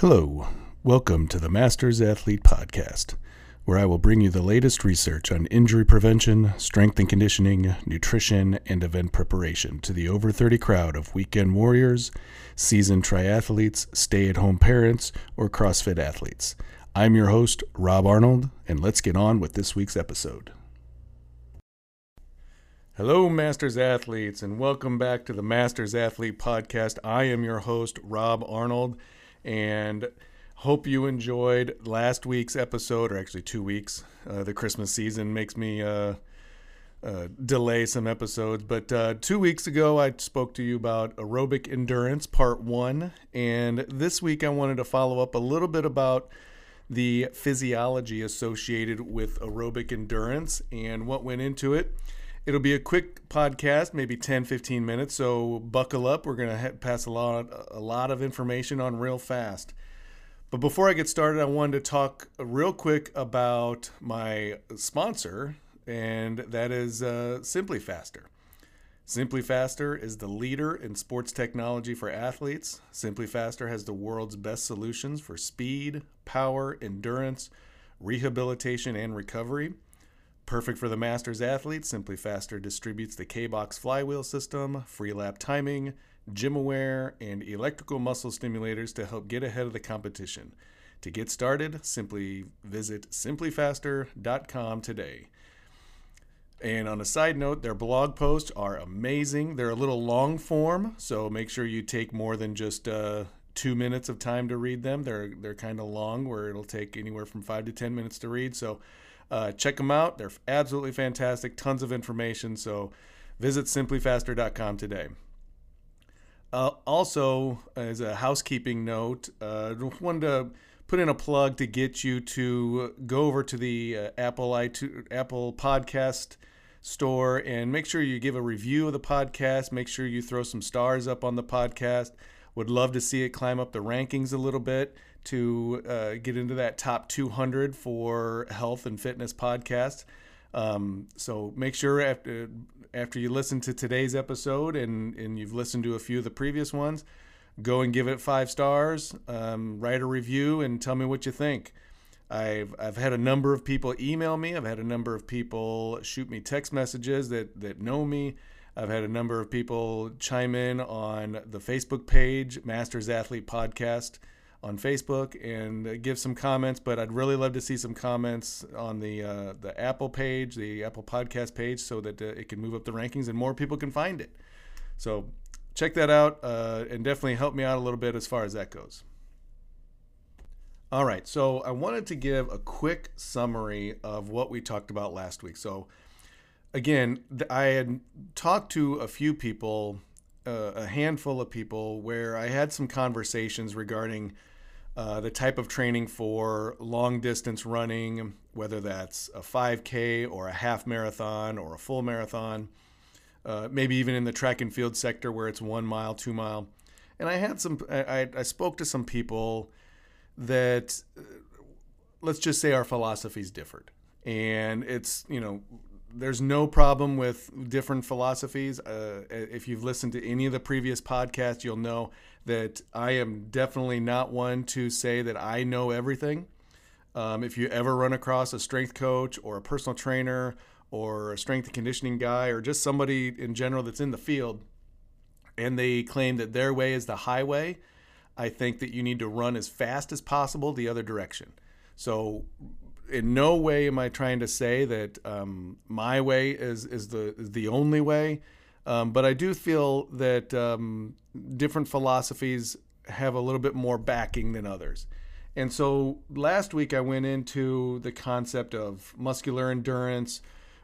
Hello, welcome to the Masters Athlete Podcast, where I will bring you the latest research on injury prevention, strength and conditioning, nutrition, and event preparation to the over 30 crowd of weekend warriors, seasoned triathletes, stay at home parents, or CrossFit athletes. I'm your host, Rob Arnold, and let's get on with this week's episode. Hello, Masters Athletes, and welcome back to the Masters Athlete Podcast. I am your host, Rob Arnold, and hope you enjoyed last week's episode, or actually two weeks. Uh, the Christmas season makes me uh, uh, delay some episodes, but uh, two weeks ago I spoke to you about aerobic endurance, part one, and this week I wanted to follow up a little bit about the physiology associated with aerobic endurance and what went into it. It'll be a quick podcast, maybe 10, 15 minutes. So buckle up. We're going to pass a lot, a lot of information on real fast. But before I get started, I wanted to talk real quick about my sponsor, and that is uh, Simply Faster. Simply Faster is the leader in sports technology for athletes. Simply Faster has the world's best solutions for speed, power, endurance, rehabilitation, and recovery. Perfect for the Masters athlete, Simply Faster distributes the K Box flywheel system, Freelap timing, GymAware, and electrical muscle stimulators to help get ahead of the competition. To get started, simply visit simplyfaster.com today. And on a side note, their blog posts are amazing. They're a little long form, so make sure you take more than just uh, two minutes of time to read them. They're they're kind of long, where it'll take anywhere from five to ten minutes to read. So uh, check them out. They're absolutely fantastic. Tons of information. So visit simplyfaster.com today. Uh, also, as a housekeeping note, uh, wanted to put in a plug to get you to go over to the uh, Apple iTunes, Apple Podcast store and make sure you give a review of the podcast. Make sure you throw some stars up on the podcast. Would love to see it climb up the rankings a little bit to uh, get into that top 200 for health and fitness podcasts. Um, so make sure after after you listen to today's episode and and you've listened to a few of the previous ones, go and give it five stars. Um, write a review and tell me what you think. I've I've had a number of people email me. I've had a number of people shoot me text messages that that know me. I've had a number of people chime in on the Facebook page, Masters Athlete Podcast on Facebook and give some comments. But I'd really love to see some comments on the uh, the Apple page, the Apple Podcast page, so that uh, it can move up the rankings and more people can find it. So check that out uh, and definitely help me out a little bit as far as that goes. All right, so I wanted to give a quick summary of what we talked about last week. So again, I had talked to a few people, uh, a handful of people, where I had some conversations regarding uh, the type of training for long distance running, whether that's a 5K or a half marathon or a full marathon, uh, maybe even in the track and field sector where it's one mile, two mile. And I had some, I, I spoke to some people that, uh, let's just say our philosophies differed. And it's, you know, there's no problem with different philosophies. Uh, if you've listened to any of the previous podcasts, you'll know that I am definitely not one to say that I know everything. Um, if you ever run across a strength coach or a personal trainer or a strength and conditioning guy or just somebody in general that's in the field and they claim that their way is the highway, I think that you need to run as fast as possible the other direction. So in no way am I trying to say that um, my way is is the is the only way, um, but I do feel that um, different philosophies have a little bit more backing than others. And so last week I went into the concept of muscular endurance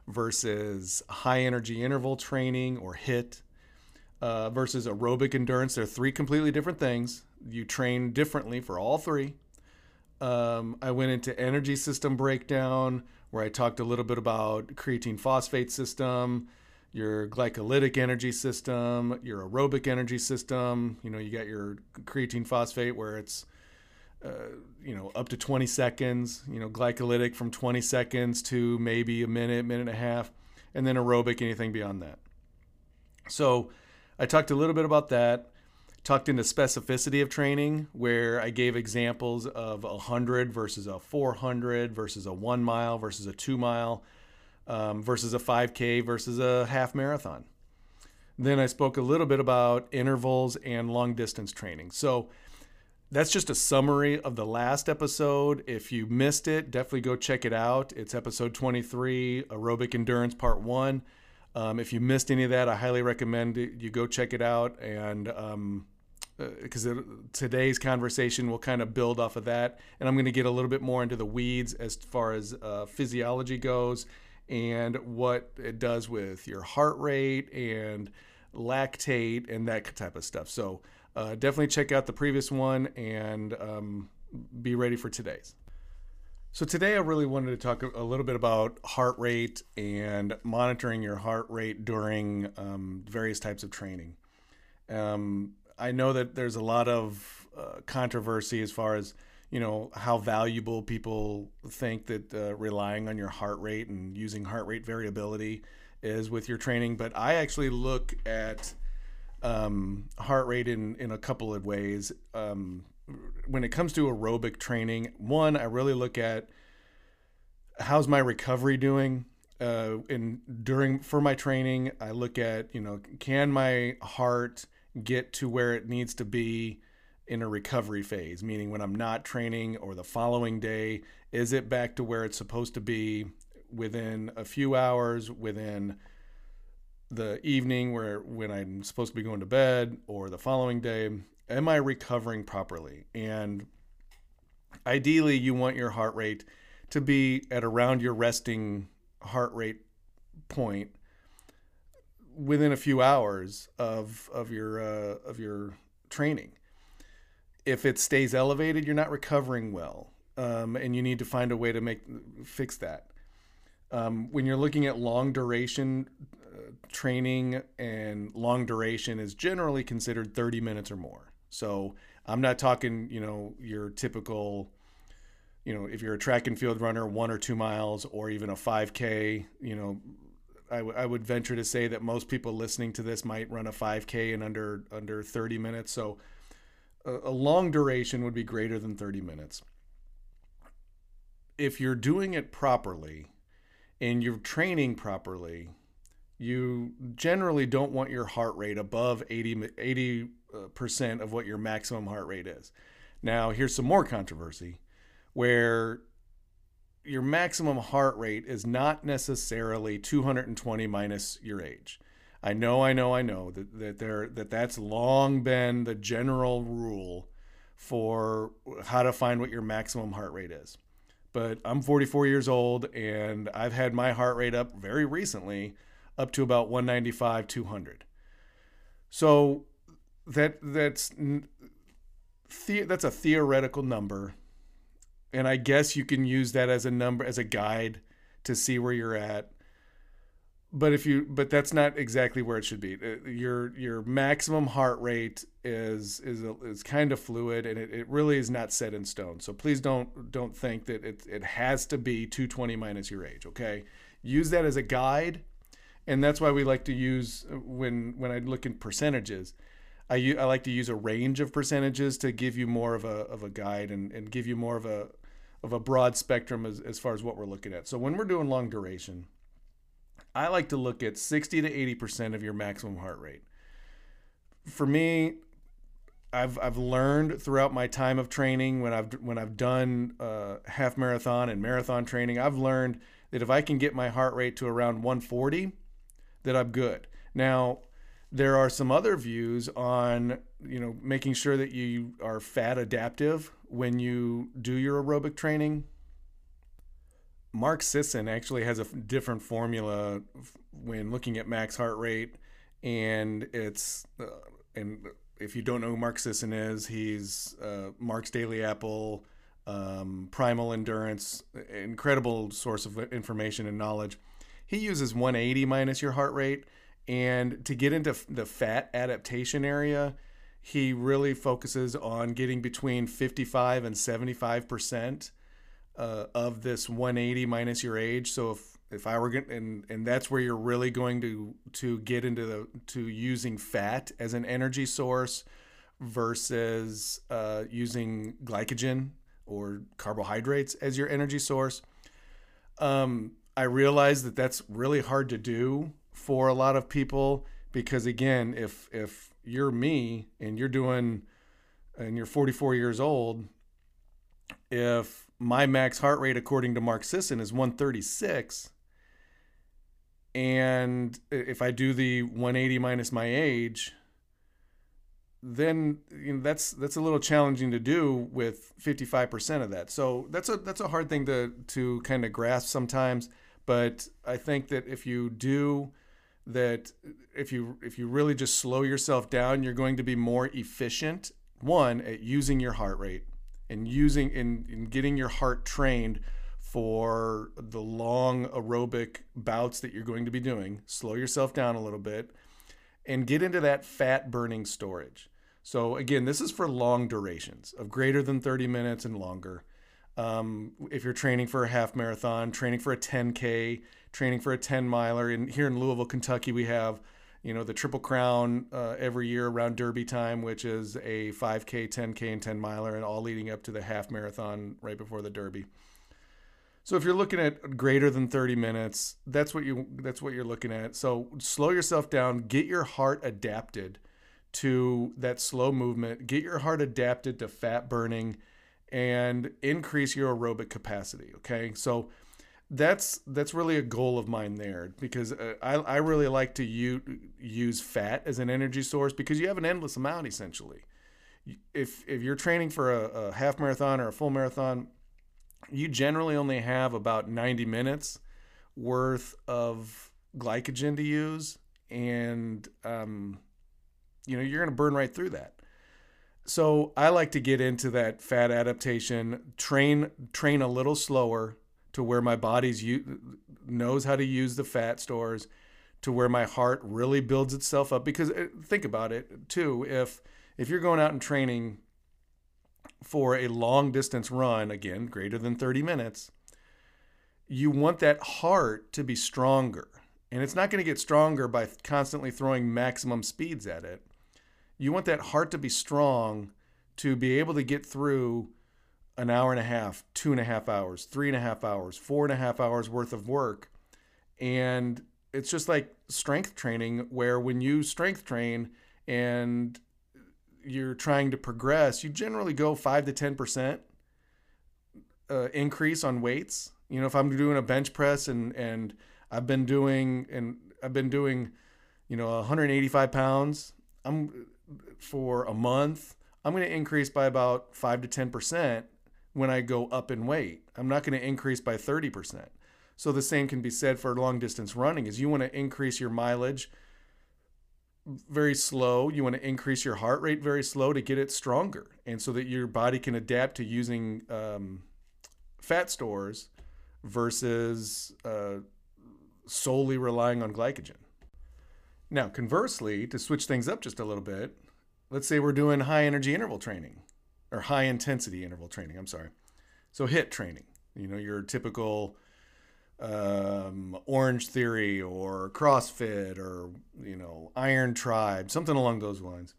versus high energy interval training or HIT uh, versus aerobic endurance. They're three completely different things. You train differently for all three. Um, I went into energy system breakdown where I talked a little bit about creatine phosphate system, your glycolytic energy system, your aerobic energy system. You know, you got your creatine phosphate where it's uh, you know up to 20 seconds. You know, glycolytic from 20 seconds to maybe a minute, minute and a half, and then aerobic anything beyond that. So I talked a little bit about that talked into specificity of training, where I gave examples of a 100 versus a 400 versus a one mile versus a two mile um, versus a 5K versus a half marathon. Then I spoke a little bit about intervals and long distance training. So that's just a summary of the last episode. If you missed it, definitely go check it out. It's episode 23, Aerobic Endurance Part 1. Um, if you missed any of that, I highly recommend it. you go check it out. And because uh, today's conversation will kind of build off of that. And I'm going to get a little bit more into the weeds as far as uh, physiology goes and what it does with your heart rate and lactate and that type of stuff. So uh, definitely check out the previous one and um, be ready for today's. So today I really wanted to talk a little bit about heart rate and monitoring your heart rate during um, various types of training. Um, I know that there's a lot of uh, controversy as far as you know how valuable people think that uh, relying on your heart rate and using heart rate variability is with your training but i actually look at um, heart rate in, in a couple of ways. Um, when it comes to aerobic training one i really look at how's my recovery doing uh, in during for my training i look at you know can my heart get to where it needs to be in a recovery phase, meaning when I'm not training or the following day, is it back to where it's supposed to be within a few hours, within the evening where when I'm supposed to be going to bed or the following day, am I recovering properly? And ideally you want your heart rate to be at around your resting heart rate point within a few hours of of your uh, of your training if it stays elevated, you're not recovering well, um, and you need to find a way to make fix that. Um, when you're looking at long duration uh, training, and long duration is generally considered 30 minutes or more. So I'm not talking, you know, your typical, you know, if you're a track and field runner, one or two miles, or even a 5K, you know, I, w- I would venture to say that most people listening to this might run a 5K in under under 30 minutes. So a long duration would be greater than 30 minutes. If you're doing it properly and you're training properly, you generally don't want your heart rate above 80 uh, percent of what your maximum heart rate is. Now, here's some more controversy where your maximum heart rate is not necessarily 220 minus your age. I know, I know, I know that that there that that's long been the general rule for how to find what your maximum heart rate is. But I'm 44 years old and I've had my heart rate up very recently up to about 195 200. So that that's that's a theoretical number and I guess you can use that as a number as a guide to see where you're at. But if you but that's not exactly where it should be. Uh, your your maximum heart rate is is a, is kind of fluid and it, it really is not set in stone. So please don't don't think that it, it has to be 220 minus your age okay? Use that as a guide. And that's why we like to use uh, when when i look in percentages i, I like to use a range of percentages to give you more of a, of a guide and, and give you more of a of a broad spectrum as, as far as what we're looking at so when we're doing long duration I like to look at 60 to 80% of your maximum heart rate. For me, I've I've learned throughout my time of training when I've when I've done uh, half marathon and marathon training, I've learned that if I can get my heart rate to around 140, that I'm good. Now, there are some other views on you know making sure that you are fat adaptive when you do your aerobic training Mark Sisson actually has a different formula when looking at max heart rate, and it's uh, and if you don't know who Mark Sisson is, he's uh, Mark's Daily Apple, um, Primal Endurance, incredible source of information and knowledge. He uses 180 minus your heart rate, and to get into the fat adaptation area, he really focuses on getting between 55 and 75 percent uh, of this 180 minus your age. So if if I were going and and that's where you're really going to to get into the to using fat as an energy source versus uh, using glycogen or carbohydrates as your energy source. Um, I realize that that's really hard to do for a lot of people because again, if if you're me and you're doing and you're 44 years old, if my max heart rate according to Mark Sisson is 136 and if I do the 180 minus my age, then you know, that's that's a little challenging to do with 55% of that. So that's a that's a hard thing to to kind of grasp sometimes. But I think that if you do that, if you if you really just slow yourself down, you're going to be more efficient. One at using your heart rate and using in, in getting your heart trained for the long aerobic bouts that you're going to be doing. Slow yourself down a little bit and get into that fat burning storage. So, again, this is for long durations of greater than 30 minutes and longer. Um, if you're training for a half marathon, training for a 10K, training for a 10 miler, and here in Louisville, Kentucky, we have you know the Triple Crown uh, every year around Derby time, which is a 5K, 10K, and 10 miler, and all leading up to the half marathon right before the Derby. So if you're looking at greater than 30 minutes, that's what you that's what you're looking at. So slow yourself down, get your heart adapted to that slow movement, get your heart adapted to fat burning and increase your aerobic capacity, okay? So that's that's really a goal of mine there because uh, I, I really like to u- use fat as an energy source because you have an endless amount essentially. If if you're training for a, a half marathon or a full marathon, you generally only have about 90 minutes worth of glycogen to use and um, you know, you're going to burn right through that. So I like to get into that fat adaptation, train train a little slower to where my body's u- knows how to use the fat stores, to where my heart really builds itself up. Because uh, think about it too, if if you're going out and training for a long distance run, again greater than 30 minutes, you want that heart to be stronger. And it's not going to get stronger by constantly throwing maximum speeds at it you want that heart to be strong to be able to get through an hour and a half, two and a half hours, three and a half hours, four and a half hours worth of work. And it's just like strength training, where when you strength train and you're trying to progress, you generally go five to 10% uh, increase on weights. You know, if I'm doing a bench press and, and I've been doing, and I've been doing, you know, 185 pounds, I'm for a month, I'm going to increase by about 5 to 10% when I go up in weight. I'm not going to increase by 30%. So the same can be said for long distance running is you want to increase your mileage very slow. You want to increase your heart rate very slow to get it stronger, and so that your body can adapt to using um, fat stores versus uh, solely relying on glycogen. Now, conversely, to switch things up just a little bit, let's say we're doing high energy interval training or high intensity interval training. I'm sorry. So hit training, you know, your typical um, Orange Theory or CrossFit or you know Iron Tribe, something along those lines.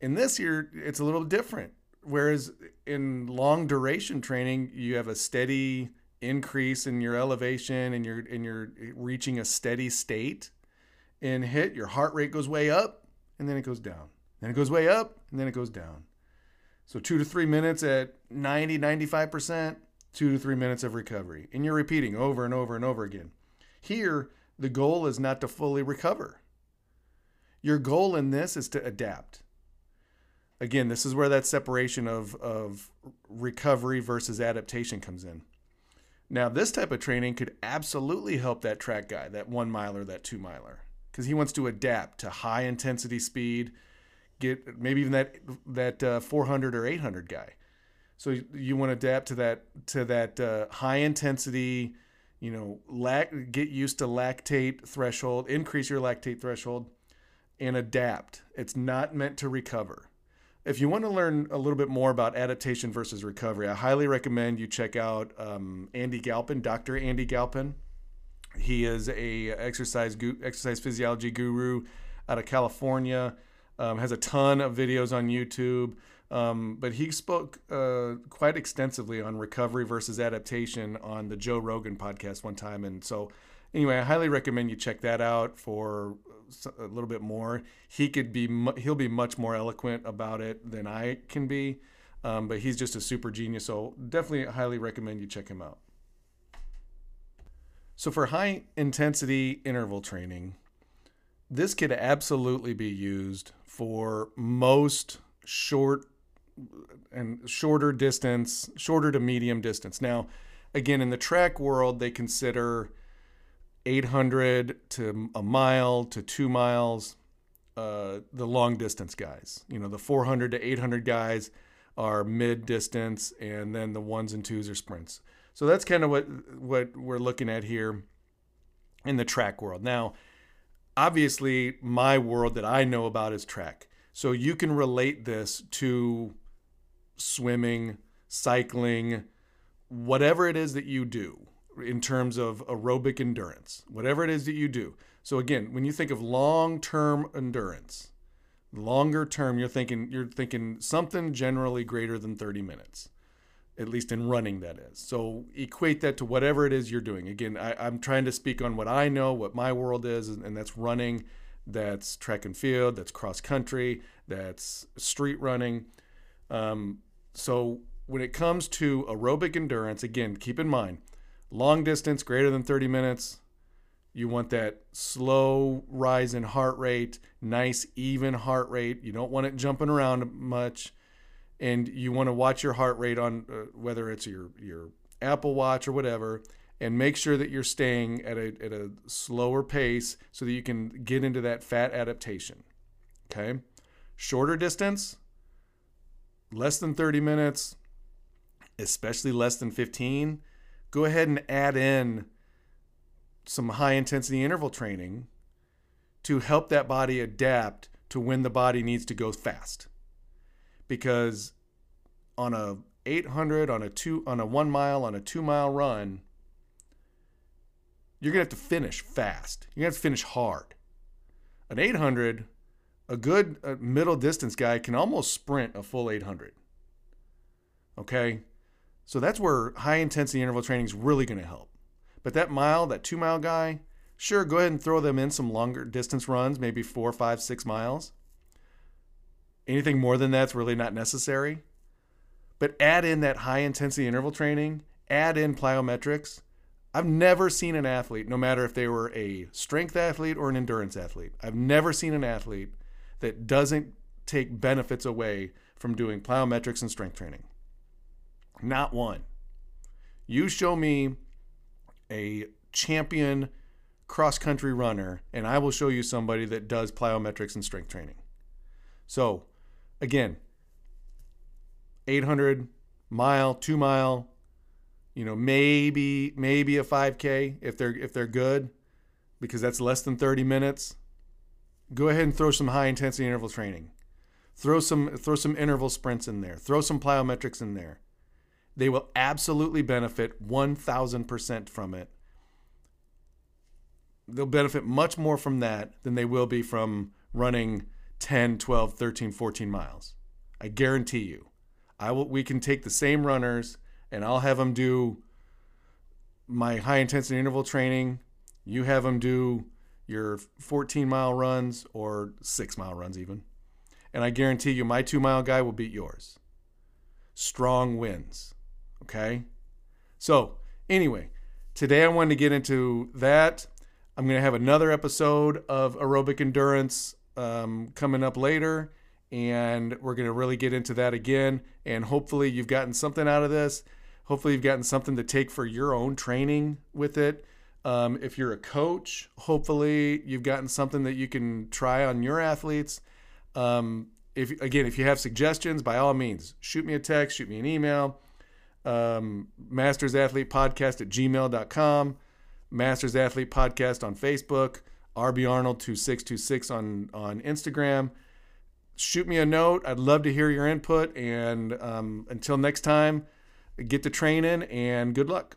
In this year, it's a little different. Whereas in long duration training, you have a steady increase in your elevation and you're and you're reaching a steady state. In hit, your heart rate goes way up and then it goes down. Then it goes way up and then it goes down. So two to three minutes at 90, 95%, two to three minutes of recovery. And you're repeating over and over and over again. Here, the goal is not to fully recover. Your goal in this is to adapt. Again, this is where that separation of, of recovery versus adaptation comes in. Now, this type of training could absolutely help that track guy, that one miler, that two miler because he wants to adapt to high intensity speed, get maybe even that that uh, 400 or 800 guy. So you, you want to adapt to that to that uh, high intensity, you know, lac- get used to lactate threshold, increase your lactate threshold, and adapt. It's not meant to recover. If you want to learn a little bit more about adaptation versus recovery, I highly recommend you check out um, Andy Galpin, Dr. Andy Galpin. He is a exercise exercise physiology guru out of California. Um, has a ton of videos on YouTube. Um, but he spoke uh, quite extensively on recovery versus adaptation on the Joe Rogan podcast one time. And so, anyway, I highly recommend you check that out for a little bit more. He could be he'll be much more eloquent about it than I can be, um, but he's just a super genius. So definitely highly recommend you check him out. So for high intensity interval training, this could absolutely be used for most short and shorter distance, shorter to medium distance. Now, again, in the track world, they consider 800 to a mile to two miles uh, the long distance guys. You know, the 400 to 800 guys are mid distance, and then the ones and twos are sprints. So that's kind of what what we're looking at here in the track world. Now, obviously, my world that I know about is track. So you can relate this to swimming, cycling, whatever it is that you do in terms of aerobic endurance, whatever it is that you do. So again, when you think of long-term endurance, longer term, you're thinking you're thinking something generally greater than 30 minutes, at least in running. That is. So equate that to whatever it is you're doing. Again, I, am trying to speak on what I know, what my world is, and that's running. That's track and field. That's cross country. That's street running. Um, so when it comes to aerobic endurance, again, keep in mind long distance greater than 30 minutes you want that slow rise in heart rate nice even heart rate you don't want it jumping around much and you want to watch your heart rate on uh, whether it's your your apple watch or whatever and make sure that you're staying at a, at a slower pace so that you can get into that fat adaptation okay shorter distance less than 30 minutes especially less than 15 go ahead and add in some high intensity interval training to help that body adapt to when the body needs to go fast. Because on a 800 on a 2 on a 1 mile on a 2 mile run you're to have to finish fast. You're to have to finish hard. An 800 a good middle distance guy can almost sprint a full 800. Okay? So that's where high intensity interval training is really to help. But that mile, that two mile guy, sure, go ahead and throw them in some longer distance runs, maybe four, five, six miles. Anything more than that's really not necessary. But add in that high intensity interval training, add in plyometrics. I've never seen an athlete, no matter if they were a strength athlete or an endurance athlete, I've never seen an athlete that doesn't take benefits away from doing plyometrics and strength training. Not one. You show me a champion cross country runner, and I will show you somebody that does plyometrics and strength training. So, again, 800 mile, two mile, you know, maybe maybe a 5K if they're if they're good, because that's less than 30 minutes. Go ahead and throw some high intensity interval training. Throw some throw some interval sprints in there. Throw some plyometrics in there. They will absolutely benefit 1000% from it. They'll benefit much more from that than they will be from running 10, 12, 13, 14 miles. I guarantee you. I will we can take the same runners and I'll have them do my high intensity interval training. You have them do your 14 mile runs or 6 mile runs even. And I guarantee you my 2 mile guy will beat yours. Strong wins. Okay. So, anyway, today I wanted to get into that. I'm going to have another episode of aerobic endurance um, coming up later, and we're going to really get into that again. And hopefully, you've gotten something out of this. Hopefully, you've gotten something to take for your own training with it. Um, if you're a coach, hopefully, you've gotten something that you can try on your athletes. Um, if again, if you have suggestions, by all means, shoot me a text, shoot me an email um, Masters Athlete Podcast at gmail.com, Masters Athlete Podcast on Facebook, RB Arnold 2626 on, on Instagram. Shoot me a note. I'd love to hear your input. And um, until next time, get the training and good luck.